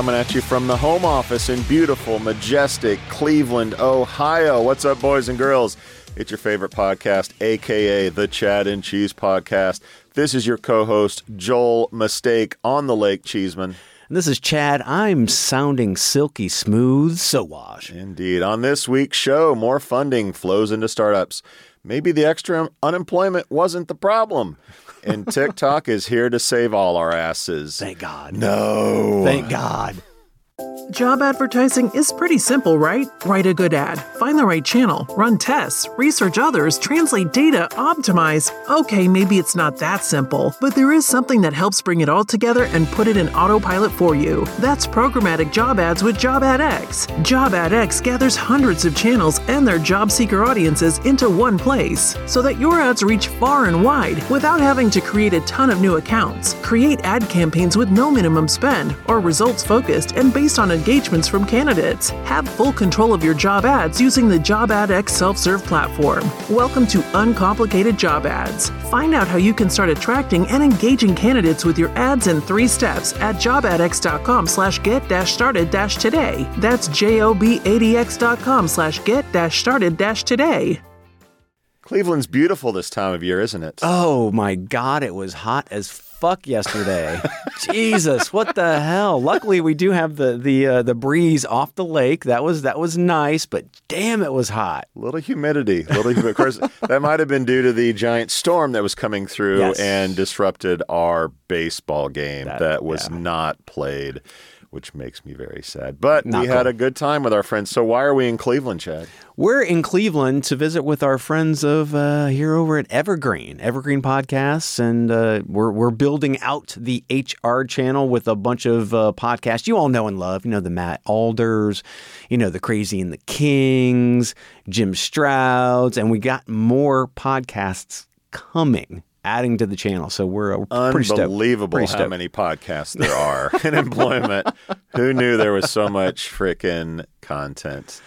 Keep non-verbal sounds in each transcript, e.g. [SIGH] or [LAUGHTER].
Coming at you from the home office in beautiful, majestic Cleveland, Ohio. What's up, boys and girls? It's your favorite podcast, aka the Chad and Cheese Podcast. This is your co host, Joel Mistake on the Lake Cheeseman. And this is Chad. I'm sounding silky smooth, Sowash. Indeed. On this week's show, more funding flows into startups. Maybe the extra unemployment wasn't the problem. And TikTok is here to save all our asses. Thank God. No. Thank God. Job advertising is pretty simple, right? Write a good ad, find the right channel, run tests, research others, translate data, optimize. Okay, maybe it's not that simple, but there is something that helps bring it all together and put it in autopilot for you. That's programmatic job ads with JobAdx. Job gathers hundreds of channels and their job seeker audiences into one place so that your ads reach far and wide without having to create a ton of new accounts. Create ad campaigns with no minimum spend or results focused and based on engagements from candidates. Have full control of your job ads using the JobAdx self-serve platform. Welcome to Uncomplicated Job Ads. Find out how you can start attracting and engaging candidates with your ads in three steps at jobadx.com slash get dash started dash today. That's J-O-B-A-D-X.com slash get dash started dash today. Cleveland's beautiful this time of year, isn't it? Oh my God, it was hot as fuck yesterday. [LAUGHS] Jesus, what the hell? Luckily, we do have the the uh, the breeze off the lake. That was that was nice, but damn, it was hot. little humidity, little humidity. Of course, [LAUGHS] that might have been due to the giant storm that was coming through Yes. and disrupted our baseball game that, That- was yeah. not played, which makes me very sad. But Not we had a good time with our friends. So why are we in Cleveland, Chad? We're in Cleveland to visit with our friends of uh, here over at Evergreen, Evergreen Podcasts, and uh, we're we're building out the HR channel with a bunch of uh, podcasts you all know and love. You know the Matt Alders, you know the Crazy and the Kings, Jim Strouds, and we got more podcasts coming, adding to the channel. So we're, we're pretty. Unbelievable Pretty how many podcasts there are [LAUGHS] in employment. Who knew there was so much freaking content?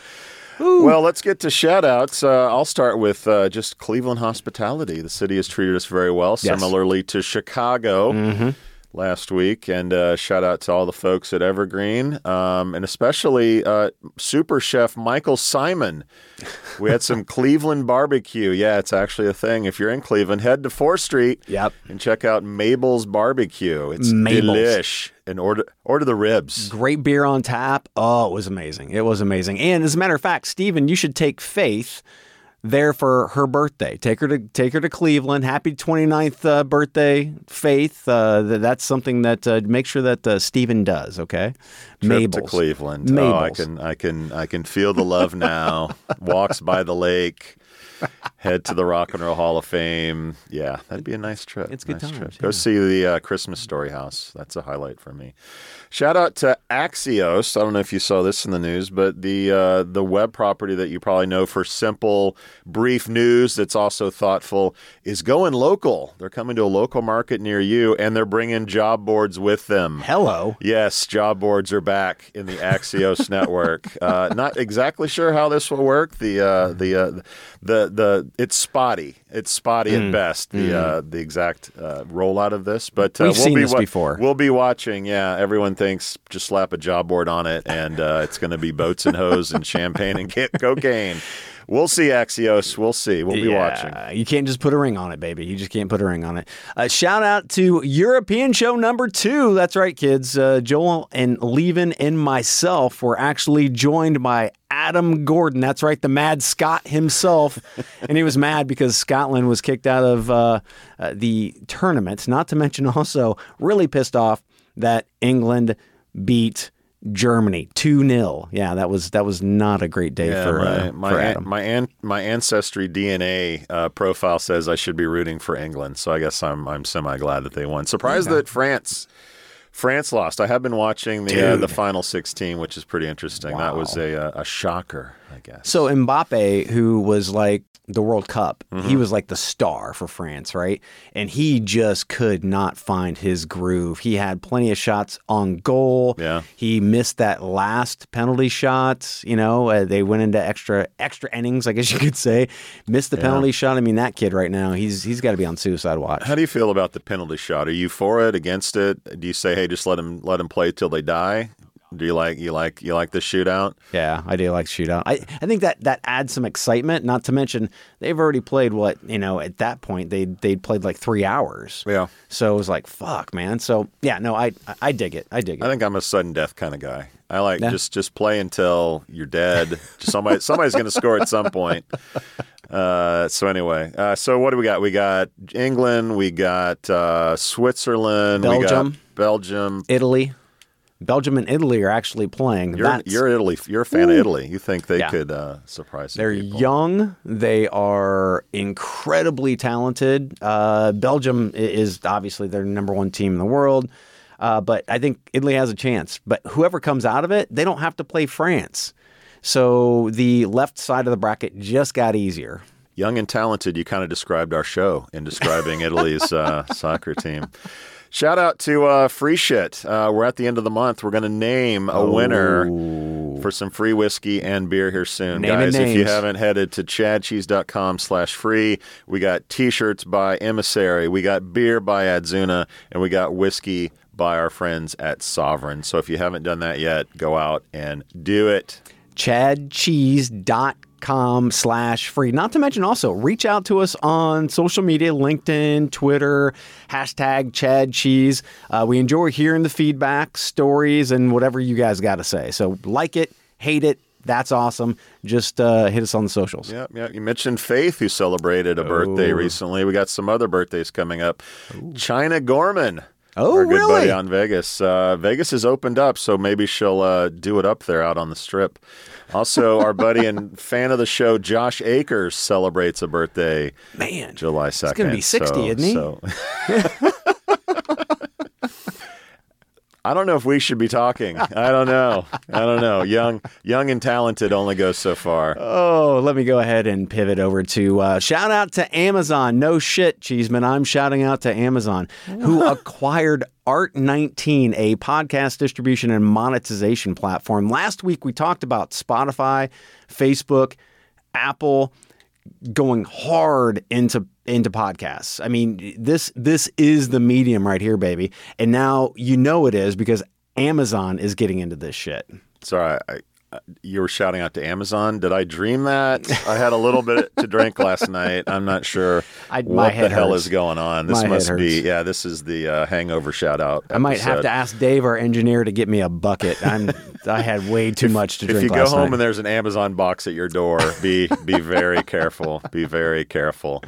Well, let's get to shout outs. Uh, I'll start with uh, just Cleveland hospitality. The city has treated us very well, Yes. similarly to Chicago last week. And uh, shout out to all the folks at Evergreen, um, and especially uh, super chef Michael Symon. We had some [LAUGHS] Cleveland barbecue. Yeah, it's actually a thing. If you're in Cleveland, head to 4th Street Yep. and check out Mabel's Barbecue. It's Mabel's. delish. And order order the ribs. Great beer on tap. Oh, it was amazing. It was amazing. And as a matter of fact, Stephen, you should take Faith there for her birthday. Take her to take her to Cleveland. Happy 29th uh, birthday, Faith. Uh, th- that's something that uh, make sure that uh, Stephen does. Okay, Trip to Mabel's. Cleveland. Oh, I can I can I can feel the love now. [LAUGHS] Walks by the lake. Head to the Rock and Roll Hall of Fame. Yeah, that'd be a nice trip. It's good nice times, Trip. Go yeah. see the uh, Christmas Story House. That's a highlight for me. Shout out to Axios. I don't know if you saw this in the news, but the uh, the web property that you probably know for simple, brief news that's also thoughtful is going local. They're coming to a local market near you, and they're bringing job boards with them. Hello. Yes, job boards are back in the Axios [LAUGHS] network. Uh, not exactly sure how this will work. The uh, the uh, the the it's spotty. It's spotty Mm. at best. The uh, the exact uh, rollout of this, but uh, We've we'll seen be this wa- before. We'll be watching. Yeah, everyone thinks just slap a job board on it, and uh, it's going to be boats and hose and champagne and cocaine. We'll see, Axios. We'll see. We'll be watching. You can't just put a ring on it, baby. You just can't put a ring on it. Uh, shout out to European show number two. That's right, kids. Uh, Joel and Lieven and myself were actually joined by Adam Gordon. That's right, the Mad Scott himself. [LAUGHS] and he was mad because Scotland was kicked out of uh, uh, the tournament. Not to mention, also really pissed off that England beat. Germany two 0 Yeah, that was that was not a great day Yeah, for, my uh, my for an- my an- my ancestry DNA uh, profile says I should be rooting for England, so I guess I'm I'm semi glad that they won. Surprised that France France lost. I have been watching the uh, the final 16, which is pretty interesting. That was a uh, a shocker, I guess. So Mbappe, who was like the World Cup, Mm-hmm. he was like the star for France, right? And he just could not find his groove. He had plenty of shots on goal. Yeah. He missed that last penalty shot. You know, uh, they went into extra extra innings, I guess you could say. Missed the penalty shot. I mean, that kid right now, he's he's got to be on suicide watch. How do you feel about the penalty shot? Are you for it, against it? Do you say, hey, just let him let him play till they die? Do you like you like you like the shootout? Yeah, I do like shootout. I, I think that that adds some excitement. Not to mention they've already played what you know at that point they they'd played like three hours. Yeah. So it was like fuck, man. So yeah, no, I I dig it. I dig it. I think I'm a sudden death kind of guy. I like Yeah. just just play until you're dead. Somebody somebody's going to score at some point. Uh, so anyway, uh, so what do we got? We got England, we got uh, Switzerland, we Belgium. got Belgium. Italy, Belgium, and Italy are actually playing. You're you're Italy. You're a fan of Italy. You think they Yeah. could uh, surprise? They're people. young. They are incredibly talented. Uh, Belgium is obviously their number one team in the world. Uh, but I think Italy has a chance. But whoever comes out of it, they don't have to play France. So the left side of the bracket just got easier. young and talented. You kind of described our show in describing Italy's uh, [LAUGHS] soccer team. Shout out to uh, Free Shit. Uh, we're at the end of the month. We're going to name a winner for some free whiskey and beer here soon. Naming Guys, if you haven't headed to chadcheese.com slash free, we got t-shirts by Emissary, we got beer by Adzuna, and we got whiskey by our friends at Sovren. So if you haven't done that yet, go out and do it. chadcheese.com slash free. Not to mention also reach out to us on social media, LinkedIn, Twitter, hashtag Chad Cheese. Uh, we enjoy hearing the feedback, stories, and whatever you guys got to say. So like it, hate it. That's awesome. Just uh, hit us on the socials. Yeah, yeah. You mentioned Faith, who celebrated a birthday recently. We got some other birthdays coming up. China Gorman. Oh, our good really? buddy on Vegas. Uh, Vegas has opened up, so maybe she'll uh, do it up there out on the strip. Also, our buddy and fan of the show, Josh Akers, celebrates a birthday Man, July 2nd. gonna be 60, so, isn't he? So. [LAUGHS] I don't know if we should be talking. I don't know. I don't know. [LAUGHS] Young, young and talented only goes so far. Oh, let me go ahead and pivot over to uh, shout out to Amazon. No shit, Cheeseman. I'm shouting out to Amazon, who [LAUGHS] acquired Art19, a podcast distribution and monetization platform. Last week, we talked about Spotify, Facebook, Apple going hard into into podcasts. I mean, this this is the medium right here, baby. And now you know it is because Amazon is getting into this shit. Sorry, I, you were shouting out to Amazon. Did I dream that? I had a little bit to drink last night. I'm not sure I- what the head hell hurts. is going on. This My must be yeah. This is the uh, hangover shout out. I might have to ask Dave, our engineer, to get me a bucket. I'm I had way too much to drink. Last night. If you go home night. and there's an Amazon box at your door, be be very careful. Be very careful.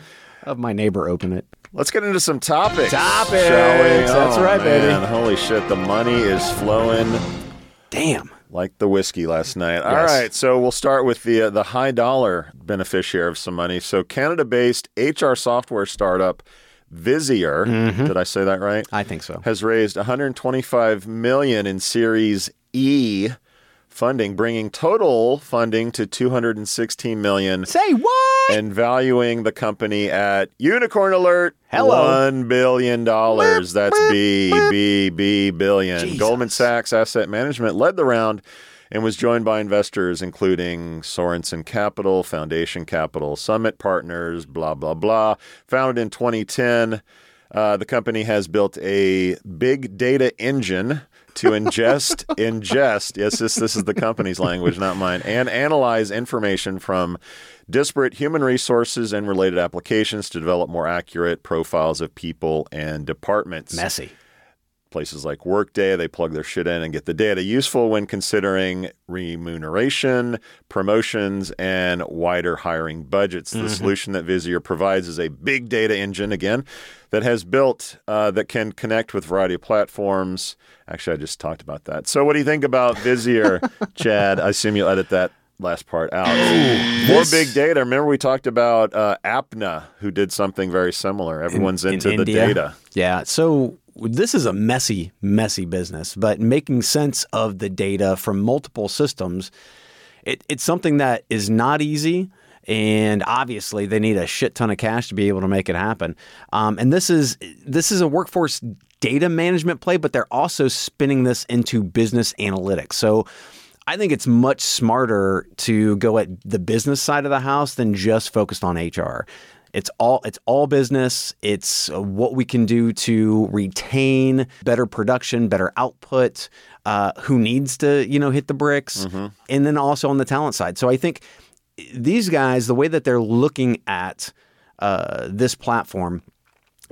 Have my neighbor open it. Let's get into some topics. Topics! shall we? That's Oh, right, baby. Holy shit, the money is flowing Damn. Like the whiskey last night. All Yes. right, so we'll start with the uh, the high dollar beneficiary of some money. So Canada-based HR software startup Visier, Mm-hmm. did I say that right? I think so. Has raised 125 million in Series E funding, bringing total funding to 216 million Say what? and valuing the company at unicorn alert Hello. one billion dollars. That's B B B billion. Jesus. Goldman Sachs Asset Management led the round and was joined by investors including Sorenson Capital, Foundation Capital, Summit Partners, blah blah blah. Founded in 2010, uh, the company has built a big data engine to ingest, [LAUGHS] ingest. Yes, this this is the company's language, not mine, and analyze information from disparate human resources and related applications to develop more accurate profiles of people and departments. Messy. Places like Workday, they plug their shit in and get the data useful when considering remuneration, promotions, and wider hiring budgets. The solution that Visier provides is a big data engine, again, that has built uh, that can connect with a variety of platforms. Actually, I just talked about that. So, what do you think about Visier, [LAUGHS] Chad? I assume you'll edit that last part out. More big data. Remember, we talked about uh, Apna, who did something very similar. Everyone's in into the India. data. Yeah. So this is a messy, messy business, but making sense of the data from multiple systems, it, it's something that is not easy. And obviously, they need a shit ton of cash to be able to make it happen. Um, and this is this is a workforce data management play, but they're also spinning this into business analytics. So I think it's much smarter to go at the business side of the house than just focused on HR. It's all it's all business. It's uh, what we can do to retain better production, better output. Uh, who needs to you know hit the bricks, and then also on the talent side. So I think these guys, the way that they're looking at uh, this platform,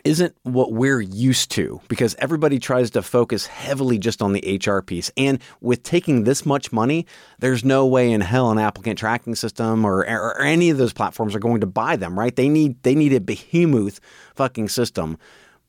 isn't what we're used to because everybody tries to focus heavily just on the HR piece. And with taking this much money, there's no way in hell an applicant tracking system or, or any of those platforms are going to buy them, right? They need they need a behemoth fucking system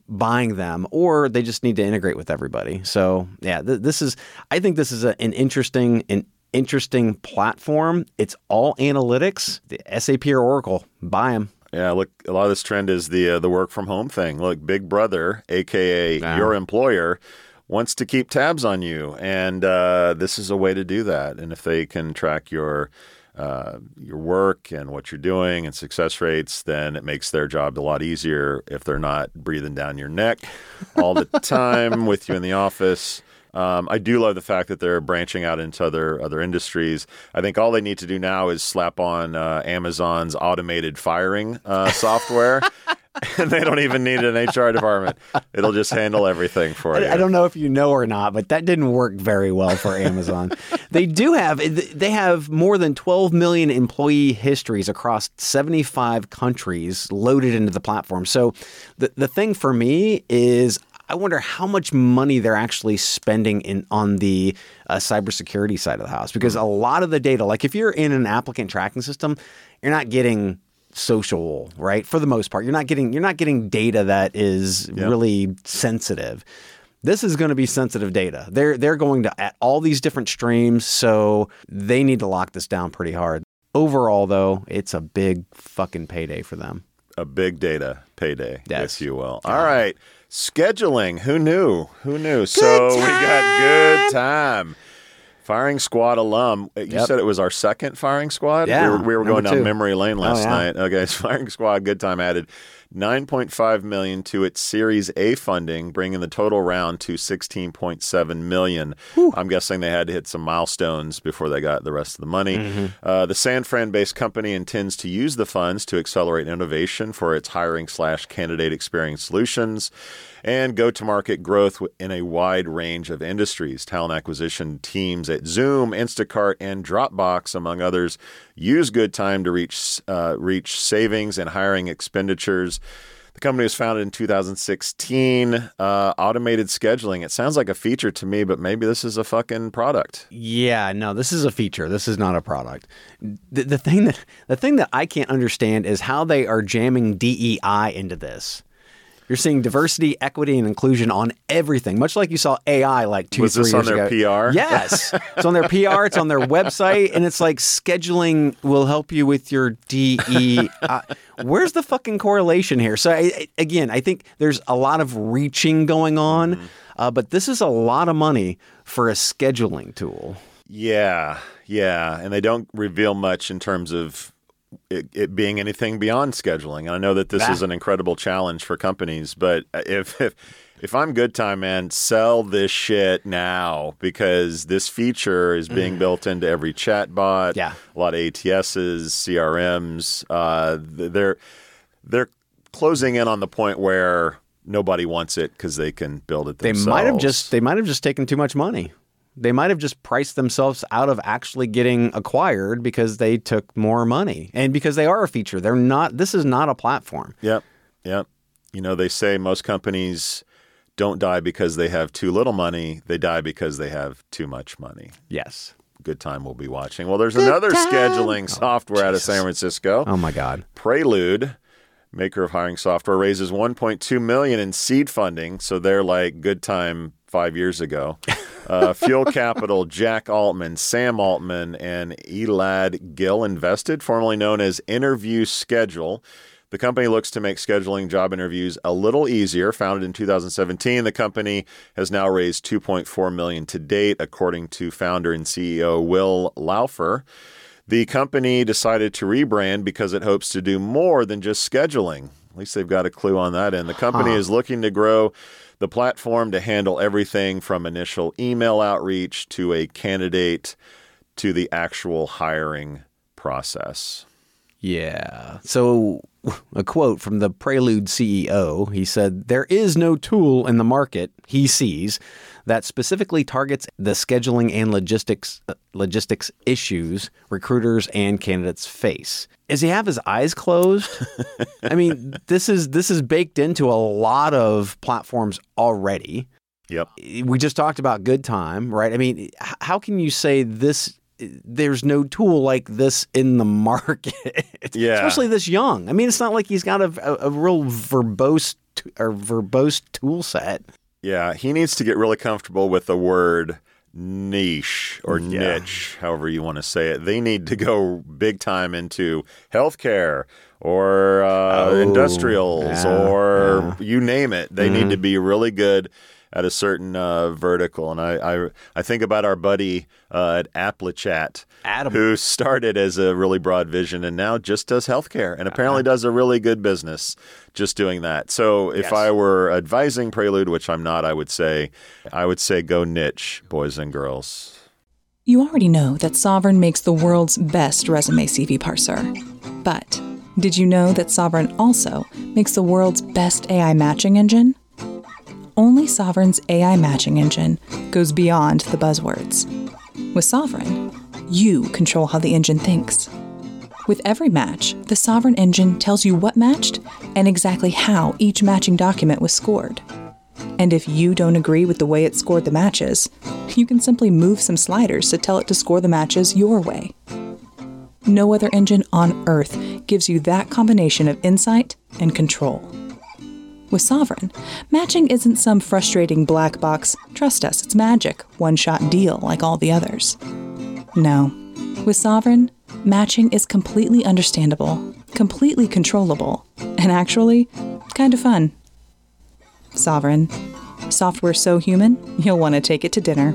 buying them or they just need to integrate with everybody. So, yeah, th- this is I think this is a, an interesting an interesting platform. It's all analytics. The SAP or Oracle, buy them. Yeah, look, a lot of this trend is the uh, the work from home thing. Look, Big Brother, aka Yeah. your employer, wants to keep tabs on you, and uh, this is a way to do that. And if they can track your uh, your work and what you're doing and success rates, then it makes their job a lot easier if they're not breathing down your neck all the [LAUGHS] time with you in the office. Um, I do love the fact that they're branching out into other other industries. I think all they need to do now is slap on uh, Amazon's automated firing uh, software, [LAUGHS] and they don't even need an HR department. It'll just handle everything for you. I, don't know if you know or not, but that didn't work very well for Amazon. [LAUGHS] they do have they have more than 12 million employee histories across 75 countries loaded into the platform. So the the thing for me is I wonder how much money they're actually spending in on the uh, cybersecurity side of the house because a lot of the data, like if you're in an applicant tracking system, you're not getting social, right? For the most part, you're not getting you're not getting data that is really sensitive. This is going to be sensitive data. They're they're going to at all these different streams, so they need to lock this down pretty hard. Overall, though, it's a big fucking payday for them. a big data payday, Yes. if you will. All right. Scheduling. Who knew? Who knew? so we got GoodTime. Firing squad alum. Uh, You Yep. said it was our second firing squad? Yeah, We were, we were going number down memory lane last yeah. night. Okay. [LAUGHS] Firing squad, GoodTime added 9.5 million to its Series A funding, bringing the total round to 16.7 million. I'm guessing they had to hit some milestones before they got the rest of the money. Mm-hmm. Uh, the San Fran-based company intends to use the funds to accelerate innovation for its hiring slash candidate experience solutions and go-to-market growth in a wide range of industries. Talent acquisition teams at Zoom, Instacart, and Dropbox, among others, use GoodTime to reach uh, reach savings and hiring expenditures. The company was founded in 2016. Uh, automated scheduling. It sounds like a feature to me, but maybe this is a fucking product. Yeah, no, this is a feature. This is not a product. The, the thing that the thing that I can't understand is how they are jamming DEI into this. You're seeing diversity, equity, and inclusion on everything, much like you saw AI like two, Was three this years on their ago. PR? Yes, [LAUGHS] it's on their PR. It's on their website, and it's like scheduling will help you with your DE. Uh, where's the fucking correlation here? So I, I- again, I think there's a lot of reaching going on, Mm-hmm. uh, but this is a lot of money for a scheduling tool. Yeah, yeah, and they don't reveal much in terms of it, it being anything beyond scheduling. And I know that this is an incredible challenge for companies, but if if if I'm GoodTime, man, sell this shit now because this feature is being built into every chat bot. Mm. Yeah. a lot of ATSs, CRMs. Uh, they're they're closing in on the point where nobody wants it because they can build it They might have just they might have just taken too much money. They might have just priced themselves out of actually getting acquired because they took more money and because they are a feature. They're not. This is not a platform. Yep. Yep. You know, they say most companies don't die because they have too little money. They die because they have too much money. Yes. GoodTime we'll be watching. Well, there's another scheduling oh, software out of San Francisco. Oh my God. Prelude, maker of hiring software, raises 1.2 million in seed funding. So they're like GoodTime five years ago. Uh, Fuel [LAUGHS] Capital, Jack Altman, Sam Altman, and Elad Gil invested, formerly known as Interview Schedule. The company looks to make scheduling job interviews a little easier. Founded in 2017, the company has now raised 2.4 million to date, according to founder and CEO Will Laufer. The company decided to rebrand because it hopes to do more than just scheduling. At least they've got a clue on that end. The company is looking to grow the platform to handle everything from initial email outreach to a candidate to the actual hiring process. Yeah. So, [LAUGHS] a quote from the Prelude CEO he said, There is no tool in the market he sees that specifically targets the scheduling and logistics, uh, logistics issues recruiters and candidates face. Does he have his eyes closed? [LAUGHS] I mean, this is this is baked into a lot of platforms already. Yep. We just talked about GoodTime, right? I mean, how can you say this there's no tool like this in the market? [LAUGHS] Yeah. Especially this young. I mean, it's not like he's got a, a, a real verbose t- or verbose tool set. Yeah, he needs to get really comfortable with the word niche or Yeah. niche, however you want to say it. They need to go big time into healthcare or uh, Oh, industrials yeah, or you name it. They need to be really good at a certain uh, vertical. And I, I, I think about our buddy uh, at Applechat, Adam. who started as a really broad vision and now just does healthcare and apparently Uh-huh. does a really good business just doing that. So if Yes. I were advising Prelude, which I'm not, I would say, I would say go niche, boys and girls. You already know that Sovren makes the world's best resume CV parser. But did you know that Sovren also makes the world's best AI matching engine? Only Sovren's AI matching engine goes beyond the buzzwords. With Sovren, you control how the engine thinks. With every match, the Sovren engine tells you what matched and exactly how each matching document was scored. And if you don't agree with the way it scored the matches, you can simply move some sliders to tell it to score the matches your way. No other engine on Earth gives you that combination of insight and control. With Sovren, matching isn't some frustrating black box, trust us, it's magic, one shot deal like all the others. No. With Sovren, matching is completely understandable, completely controllable, and actually, kind of fun. Sovren. Software so human, you'll want to take it to dinner.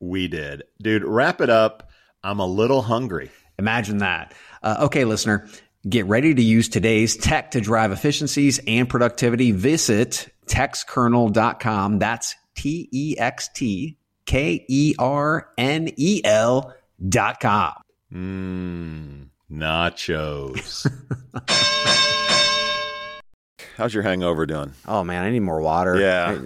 We did. Dude, wrap it up. I'm a little hungry. Imagine that. Uh, okay, listener, get ready to use today's tech to drive efficiencies and productivity. Visit textkernel.com. That's T E X T K E R N E L dot com. Mmm, nachos. [LAUGHS] How's your hangover doing? Oh man, I need more water. Yeah.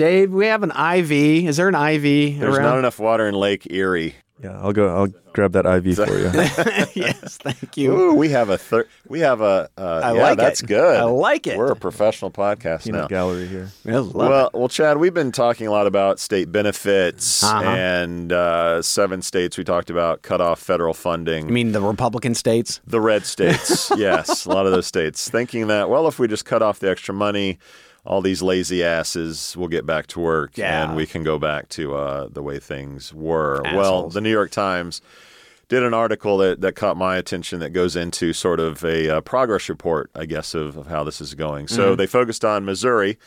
Dave, we have an IV. Is there an IV? There's around? not enough water in Lake Erie. Yeah, I'll go. I'll grab that IV for you. [LAUGHS] [LAUGHS] yes, thank you. Ooh, we have a thir- we have a. Uh, I yeah, like that's it. good. I like it. We're a professional podcast Peanut now. gallery here. I love Well, it. well, Chad, we've been talking a lot about state benefits Uh-huh. and uh, seven states. We talked about cut off federal funding. I mean, the Republican states. The red states, [LAUGHS] yes, a lot of those states, thinking that well, if we just cut off the extra money, all these lazy asses will get back to work, Yeah. and we can go back to uh, the way things were. Well, the New York Times did an article that, that caught my attention that goes into sort of a uh, progress report, I guess, of, of how this is going. So they focused on Missouri.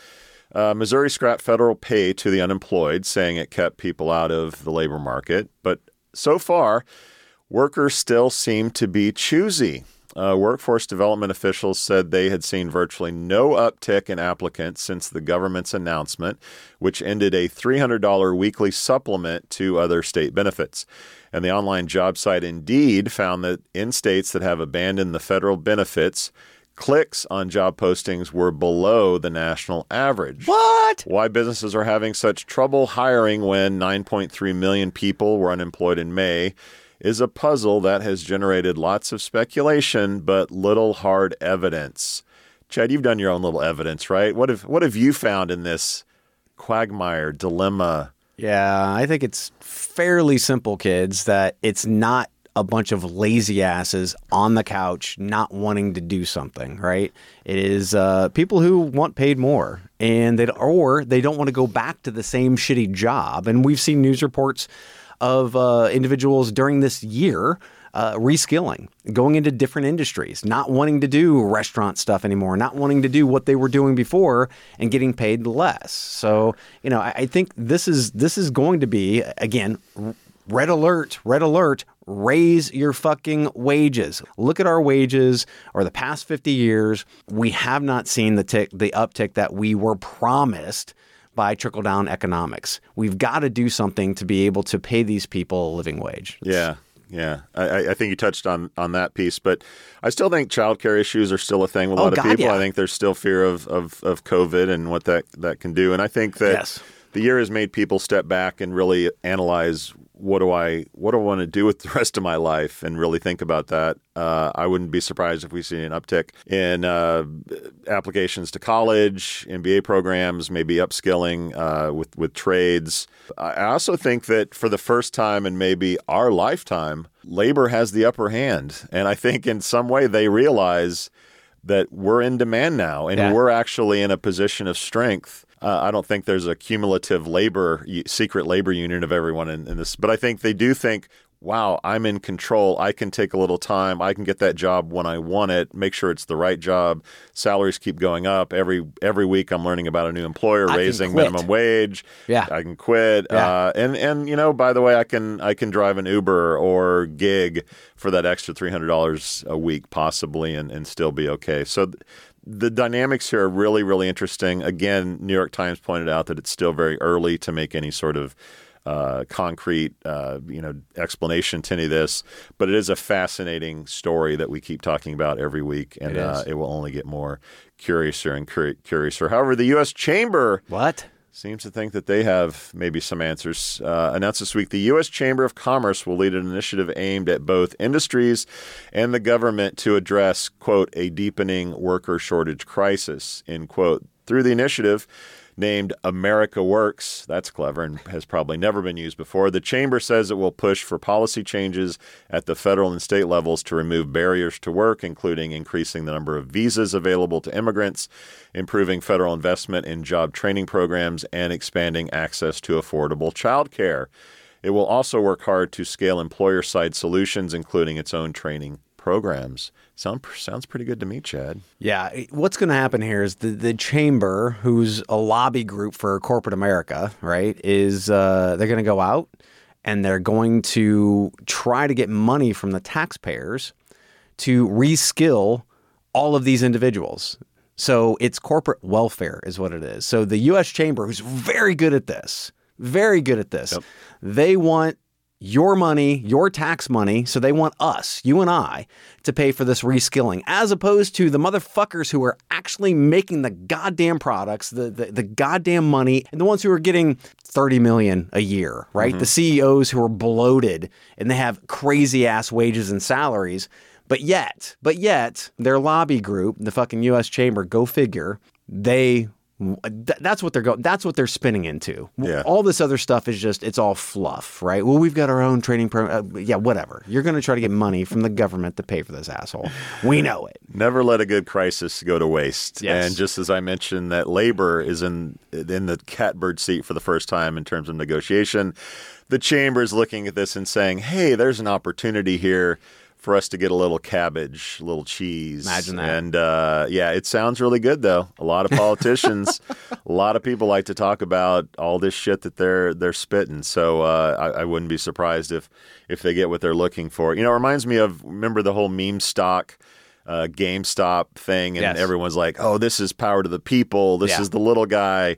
Uh, Missouri scrapped federal pay to the unemployed, saying it kept people out of the labor market. But so far, workers still seem to be choosy. Uh, workforce development officials said they had seen virtually no uptick in applicants since the government's announcement, which ended a $300 weekly supplement to other state benefits. And the online job site Indeed found that in states that have abandoned the federal benefits, clicks on job postings were below the national average. What? Why businesses are having such trouble hiring when 9.3 million people were unemployed in May is a puzzle that has generated lots of speculation but little hard evidence. Chad, you've done your own little evidence, right? What have what have you found in this quagmire dilemma? Yeah, I think it's fairly simple, kids, that it's not a bunch of lazy asses on the couch not wanting to do something, right? It is uh, people who want paid more and they or they don't want to go back to the same shitty job. And we've seen news reports of uh, individuals during this year uh, reskilling, going into different industries, not wanting to do restaurant stuff anymore, not wanting to do what they were doing before, and getting paid less. So, you know, I, I think this is this is going to be again. Red alert, red alert, raise your fucking wages. Look at our wages over the past 50 years. We have not seen the tick the uptick that we were promised by trickle down economics. We've got to do something to be able to pay these people a living wage. Yeah, yeah. I, I- I think you touched on on that piece, but I still think childcare issues are still a thing with a Oh, lot of God, people. yeah. I think there's still fear of, of of COVID and what that that can do, and I think that Yes. The year has made people step back and really analyze what do I what do I want to do with the [LAUGHS] rest of my life and really think about that. Uh, I wouldn't be surprised if we see an uptick in uh, applications to college, MBA programs, maybe upskilling uh, with with trades. I also think that for the first time in maybe our lifetime, labor has the upper hand, and I think in some way they realize that we're in demand now and Yeah. we're actually in a position of strength. Uh, I don't think there's a cumulative labor, secret labor union of everyone in, in this, but I think they do think, wow, I'm in control. I can take a little time. I can get that job when I want it. Make sure it's the right job. Salaries keep going up every every week. I'm learning about a new employer I raising minimum wage. Yeah. I can quit. Yeah. Uh, and and you know, by the way, I can I can drive an Uber or gig for that extra three hundred dollars a week, possibly, and, and still be okay. So. Th- the dynamics here are really, really interesting. Again, New York Times pointed out that it's still very early to make any sort of uh, concrete, uh, you know, explanation to any of this, but it is a fascinating story that we keep talking about every week, and It uh, it will only get more curiouser and curi- curiouser. However, the U.S. Chamber What? Seems to think that they have maybe some answers. Uh, announced this week, the U.S. Chamber of Commerce will lead an initiative aimed at both industries and the government to address, quote, a deepening worker shortage crisis, end quote. Through the initiative, named America Works. That's clever and has probably never been used before. The chamber says it will push for policy changes at the federal and state levels to remove barriers to work, including increasing the number of visas available to immigrants, improving federal investment in job training programs, and expanding access to affordable child care. It will also work hard to scale employer side solutions, including its own training programs. Sound, sounds pretty good to me, Chad. Yeah, what's going to happen here is the, the chamber, who's a lobby group for corporate America, right, is uh, they're going to go out and they're going to try to get money from the taxpayers to reskill all of these individuals. So it's corporate welfare, is what it is. So the U.S. Chamber, who's very good at this, very good at this, yep. they want your money, your tax money. So they want us, you and I, to pay for this reskilling, as opposed to the motherfuckers who are actually making the goddamn products, the, the, the goddamn money, and the ones who are getting 30 million a year, right? Mm-hmm. The CEOs who are bloated and they have crazy ass wages and salaries. But yet, but yet, their lobby group, the fucking US Chamber, go figure, they that's what they're going. That's what they're spinning into. Yeah. All this other stuff is just it's all fluff, right? Well, we've got our own training program. Uh, yeah, whatever. You're going to try to get money from the government to pay for this asshole. We know it. [SIGHS] Never let a good crisis go to waste. Yes. And just as I mentioned, that labor is in in the catbird seat for the first time in terms of negotiation. The chamber is looking at this and saying, "Hey, there's an opportunity here." For us to get a little cabbage, a little cheese. Imagine that. And uh, yeah, it sounds really good though. A lot of [LAUGHS] politicians, a lot of people like to talk about all this shit that they're they're spitting. So uh, I, I, wouldn't be surprised if if they get what they're looking for. You know, it reminds me of remember the whole meme stock. Uh, GameStop thing, and yes. everyone's like, "Oh, this is power to the people. This yeah. is the little guy."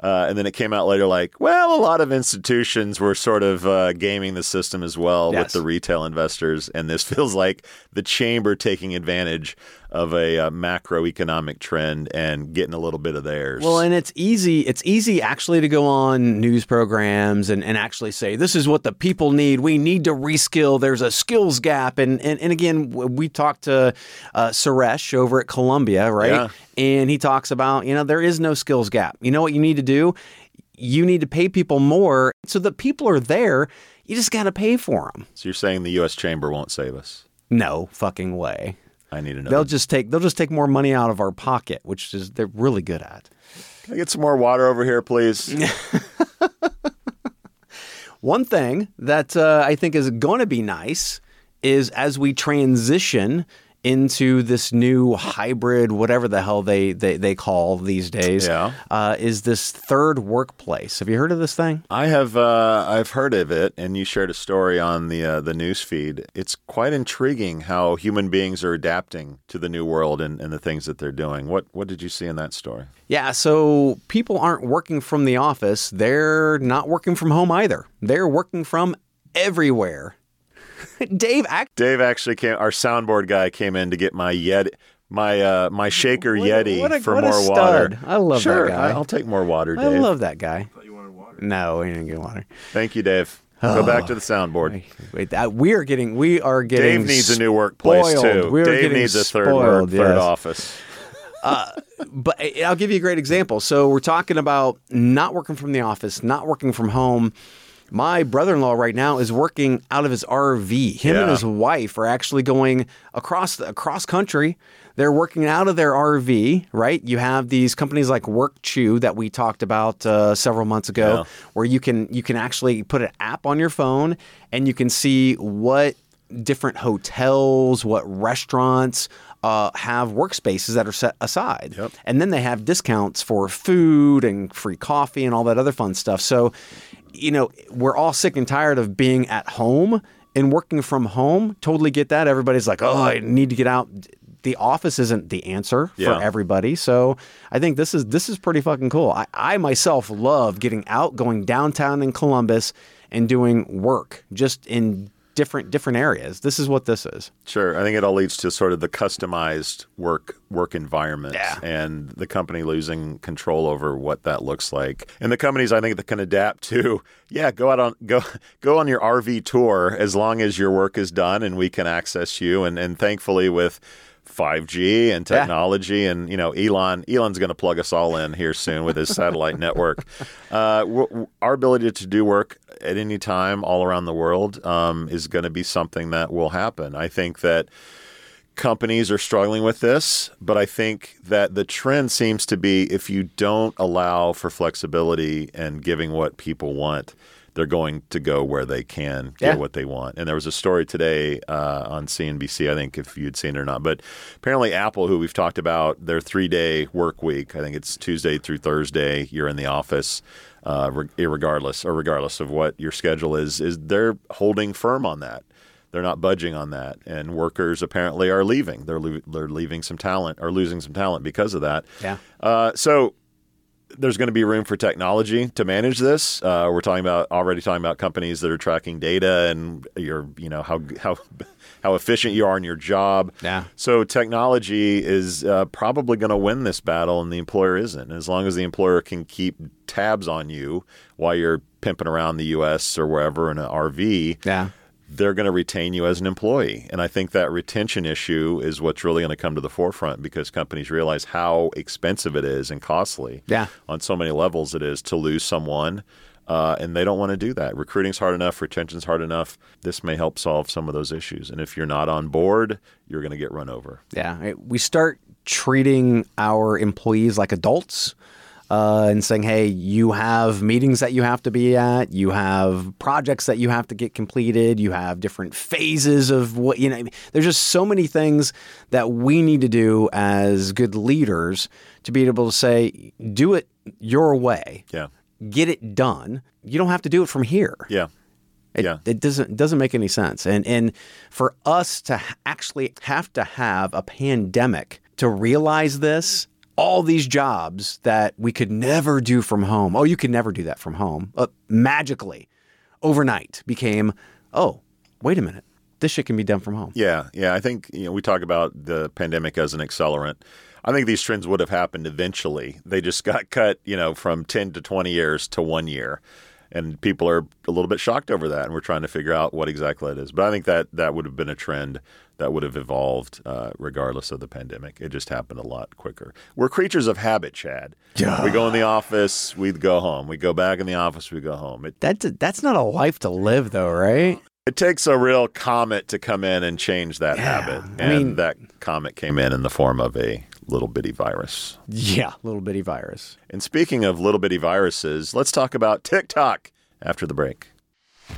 Uh, and then it came out later like, well, a lot of institutions were sort of uh, gaming the system as well yes. with the retail investors. And this [LAUGHS] feels like the chamber taking advantage of a uh, macroeconomic trend and getting a little bit of theirs. Well, and it's easy. It's easy actually to go on news programs and, and actually say this is what the people need. We need to reskill. There's a skills gap. And and, and again, we talked to uh, Suresh over at Columbia, right? Yeah. And he talks about you know there is no skills gap. You know what you need to do? You need to pay people more so that people are there. You just got to pay for them. So you're saying the U.S. Chamber won't save us? No fucking way. I need to know. They'll just take they'll just take more money out of our pocket, which is they're really good at. Can I get some more water over here, please? [LAUGHS] One thing that uh, I think is going to be nice is as we transition into this new hybrid, whatever the hell they they, they call these days, yeah. uh, is this third workplace. Have you heard of this thing? I have. Uh, I've heard of it, and you shared a story on the uh, the news feed. It's quite intriguing how human beings are adapting to the new world and, and the things that they're doing. What what did you see in that story? Yeah, so people aren't working from the office. They're not working from home either. They're working from everywhere. [LAUGHS] Dave, act- Dave actually came. Our soundboard guy came in to get my Yeti, my uh, my shaker What Yeti what a- for what a more stud. water. I love that guy. I'll take more water, I love that guy. No, we didn't get water. Thank you, Dave. Go back to the oh, soundboard. Wait, that, we are getting we are getting Dave needs a new workplace spoiled. too. We are Dave getting needs a third spoiled, work, third yes. office. [LAUGHS] Uh, but eh, eh, I'll give you a great example. So we're talking about not working from the office, not working from home. My brother-in-law right now is working out of his RV. Him and his wife are actually going across the, across country. They're working out of their RV, right? You have these companies like WorkChew that we talked about uh, several months ago, Yeah. where you can you can actually put an app on your phone and you can see what different hotels, what restaurants uh, have workspaces that are set aside. Yep. And then they have discounts for food and free coffee and all that other fun stuff. So, you know, we're all sick and tired of being at home and working from home. Totally get that. Everybody's like, oh, I need to get out. The office isn't the answer Yeah. for everybody. So I think this is this is pretty fucking cool. I, I myself love getting out, going downtown in Columbus and doing work just in different different areas. This is what this is. Sure. I think it all leads to sort of the customized work work environment Yeah. and the company losing control over what that looks like. And the companies I think that can adapt to, yeah, go out on go [LAUGHS] go on your RV tour as long as your work is done and we can access you and and thankfully with 5G and Yeah. technology, and you know Elon. Elon's going to plug us all in here soon with his satellite [LAUGHS] network. Uh, w- w- our ability to do work at any time, all around the world, um, is going to be something that will happen. I think that companies are struggling with this, but I think that the trend seems to be if you don't allow for flexibility and giving what people want, they're going to go where they can get Yeah. what they want. And there was a story today uh, on CNBC, I think if you'd seen it or not, but apparently Apple, who we've talked about, their three day work week, I think it's Tuesday through Thursday, you're in the office. Uh, re- irregardless or regardless of what your schedule is, is they're holding firm on that they're not budging on that, and workers apparently are leaving. They're le- they're leaving some talent or losing some talent because of that. Yeah. Uh, so there's going to be room for technology to manage this. Uh, we're talking about already talking about companies that are tracking data and your you know how how [LAUGHS] how efficient you are in your job. Yeah. So technology is uh, probably going to win this battle, and the employer isn't. As long as the employer can keep tabs on you while you're pimping around the U.S. or wherever in an RV, Yeah. They're going to retain you as an employee. And I think that retention issue is what's really going to come to the forefront because companies realize how expensive it is and costly Yeah. on so many levels it is to lose someone. Uh, and they don't want to do that. Recruiting's hard enough, retention's hard enough. This may help solve some of those issues. And if you're not on board, you're going to get run over. Yeah, we start treating our employees like adults uh, and saying, hey, you have meetings that you have to be at, you have projects that you have to get completed, you have different phases of what, you know, there's just so many things that we need to do as good leaders to be able to say, do it your way, Yeah. get it done. You don't have to do it from here. Yeah. It, Yeah. it doesn't doesn't make any sense. And and for us to actually have to have a pandemic to realize this, all these jobs that we could never do from home. Oh, you could never do that from home. Uh, magically, overnight became, oh, wait a minute, this shit can be done from home. Yeah, yeah. I think you know we talk about the pandemic as an accelerant. I think these trends would have happened eventually. They just got [LAUGHS] cut, you know, from ten to twenty years to one year, and people are a little bit shocked over that. And we're trying to figure out what exactly it is. But I think that that would have been a trend that would have evolved uh, regardless of the pandemic. It just happened a lot quicker. We're creatures of habit, Chad. Yeah. We go in the office, we go home. We go back in the office, we go home. It That's that's not a life to live, though, right? it takes a real comet to come in and change that Yeah, habit. I mean- that comet came in in the form of a little bitty virus. Yeah, little bitty virus. And speaking of little bitty viruses, let's talk about TikTok after the break.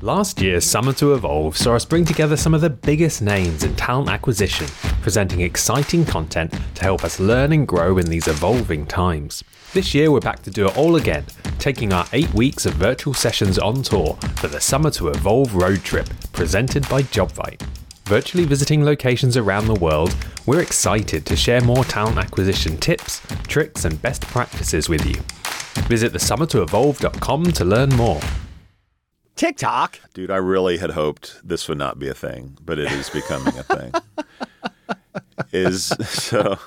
Last year's Summer to Evolve saw us bring together some of the biggest names in talent acquisition, presenting exciting content to help us learn and grow in these evolving times. This year, we're back to do it all again, taking our eight weeks of virtual sessions on tour for the Summer to Evolve road trip, presented by Jobvite. Virtually visiting locations around the world, we're excited to share more talent acquisition tips, tricks, and best practices with you. Visit thesummertoevolve.com to learn more. TikTok. Dude, I really had hoped this would not be a thing, but it is becoming a thing. [LAUGHS] is so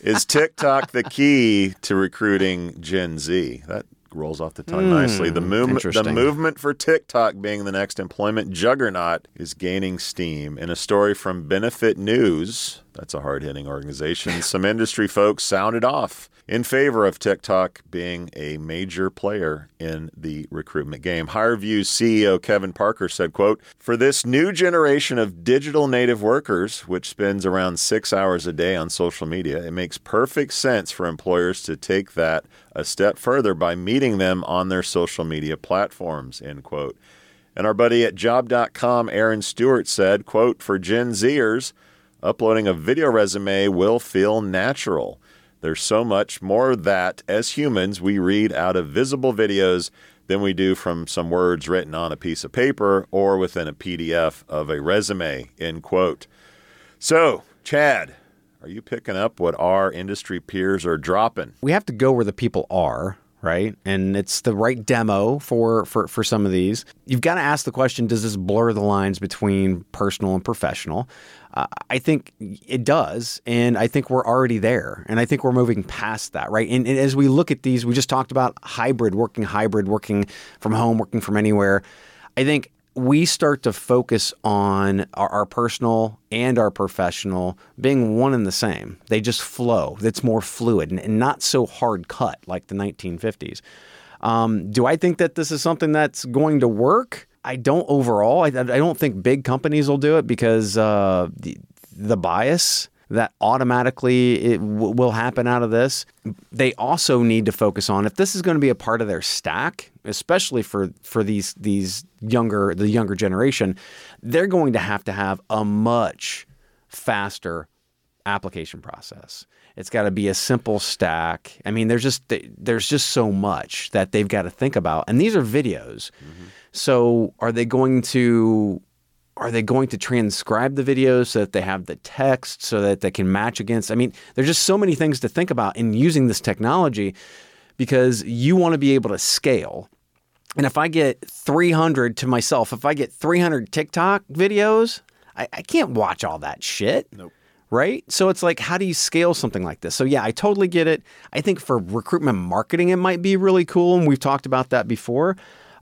is TikTok the key to recruiting Gen Z? That rolls off the tongue hmm, nicely. The movement the movement for TikTok being the next employment juggernaut is gaining steam. In a story from Benefit News, that's a hard-hitting organization, some industry folks sounded off in favor of TikTok being a major player in the recruitment game. HireVue's CEO Kevin Parker said, quote, "For this new generation of digital native workers, which spends around 6 hours a day on social media, it makes perfect sense for employers to take that a step further by meeting them on their social media platforms." End quote. And our buddy at job.com, Arran Stewart said, quote, "For Gen Zers, uploading a video resume will feel natural. There's so much more that, as humans, we read out of visible videos than we do from some words written on a piece of paper or within a PDF of a resume. End quote. So, Chad, are you picking up what our industry peers are dropping? we have to go where the people are, right? And it's the right demo for for for some of these. You've got to ask the question: Does this blur the lines between personal and professional? Uh, I think it does, and I think we're already there, and I think we're moving past that, right? And, and as we look at these, we just talked about hybrid, working hybrid, working from home, working from anywhere. I think we start to focus on our, our, personal and our professional being one and the same. They just flow. It's more fluid and, and not so hard cut like the 1950s. Um, do I think that this is something that's going to work? I don't overall. I, I don't think big companies will do it because uh, the, the bias that automatically it w- will happen out of this. They also need to focus on if this is going to be a part of their stack, especially for for these these younger the younger generation, they're going to have to have a much faster application process. It's got to be a simple stack. I mean, there's just there's just so much that they've got to think about, and these are videos. Mm-hmm. So, are they going to are they going to transcribe the videos so that they have the text so that they can match against? I mean, there's just so many things to think about in using this technology because you want to be able to scale. And if I get 300 to myself, if I get 300 TikTok videos, I, I can't watch all that shit. Nope. Right? So it's like, how do you scale something like this? So, yeah, I totally get it. I think for recruitment marketing, it might be really cool. And we've talked about that before.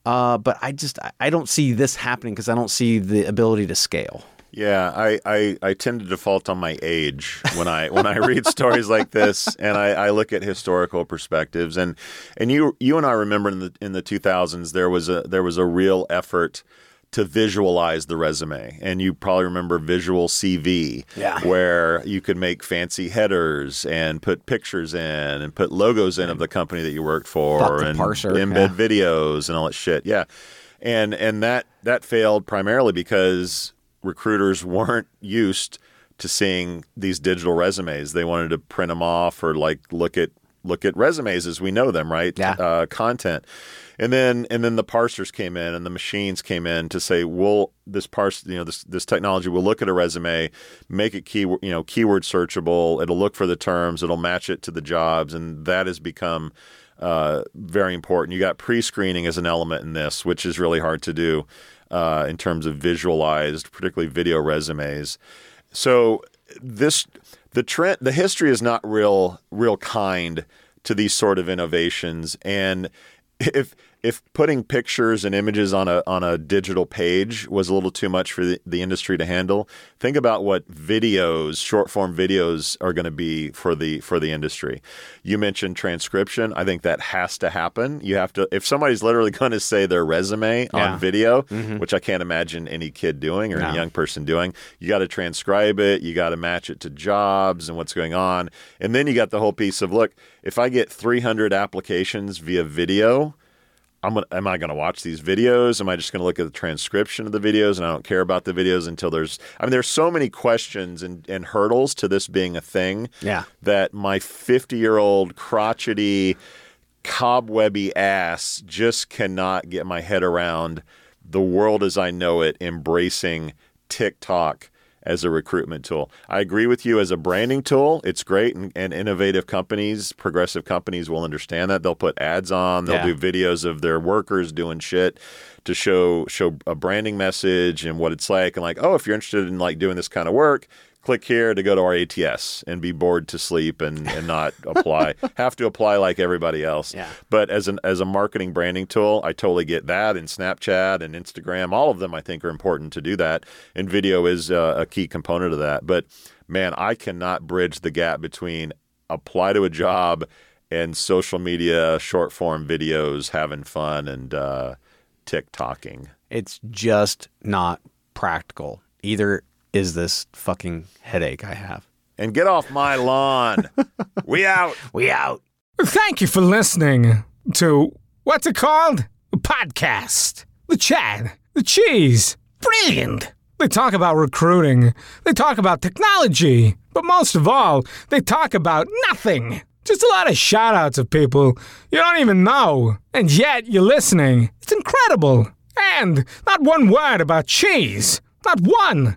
Uh, but I just I don't see this happening because I don't see the ability to scale. Yeah, I, I, I tend to default on my age when I when I read stories like this, and I, I look at historical perspectives, and and you you and I remember in the in the two thousands there was a there was a real effort to visualize the resume. And you probably remember Visual CV, yeah. where you could make fancy headers and put pictures in and put logos in of the company that you worked for and parser, embed yeah. videos and all that shit. Yeah. And and that that failed primarily because recruiters weren't used to seeing these digital resumes. They wanted to print them off or like look at look at resumes as we know them, right? Yeah. Uh, content. And then and then the parsers came in and the machines came in to say, well, this parse, you know, this this technology will look at a resume, make it key, you know, keyword searchable. It'll look for the terms, it'll match it to the jobs, and that has become uh, very important. You got pre-screening as an element in this, which is really hard to do uh, in terms of visualized, particularly video resumes. So this the trend, the history is not real real kind to these sort of innovations, and if if putting pictures and images on a on a digital page was a little too much for the, the industry to handle, think about what videos, short form videos, are going to be for the for the industry. You mentioned transcription. I think that has to happen. You have to if somebody's literally [LAUGHS] going to say their resume Yeah. on video, Mhm. which I can't imagine any kid doing or No. any young person doing. You got to transcribe it. You got to match it to jobs and what's going on. And then you got the whole piece of look, if I get 300 applications via video, I'm gonna, am I going to watch these videos? Am I just going to look at the transcription of the videos and I don't care about the videos until there's, I mean, there's so many questions and, and hurdles to this being a thing Yeah. that my 50 year old crotchety, cobwebby ass just cannot get my head around the world as I know it embracing TikTok as a recruitment tool. I agree with you as a branding tool. It's great, and, and innovative companies, progressive companies will understand that. They'll put ads on. They'll Yeah. do videos of their workers doing shit to show show a branding message and what it's like. And like, oh, if you're interested in like doing this kind of work, click here to go to our ATS and be bored to sleep and, and not [LAUGHS] apply. Have to apply like everybody else. Yeah. But as an as a marketing branding tool, I totally get that. And Snapchat and Instagram, all of them I think are important to do that. And video is uh, a key component of that. But man, I cannot bridge the gap between apply to a job and social media, short form videos, having fun and uh, TikToking. It's just not practical. Either is this fucking headache I have. And get off my lawn. [LAUGHS] we out. We out. Thank you for listening to what's it called? A podcast. The Chad. The cheese. Brilliant. They talk about recruiting. They talk about technology. But most of all, they talk about nothing. Just a lot of shout outs of people you don't even know. And yet you're listening. It's incredible. And not one word about cheese. Not one.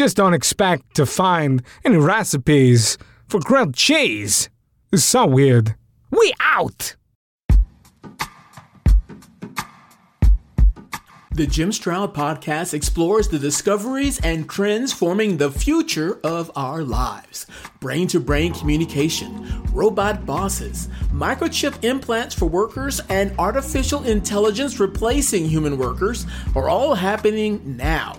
Just don't expect to find any recipes for grilled cheese. It's so weird. We out! The Jim Stroud podcast explores the discoveries and trends forming the future of our lives. Brain to brain communication, robot bosses, microchip implants for workers, and artificial intelligence replacing human workers are all happening now.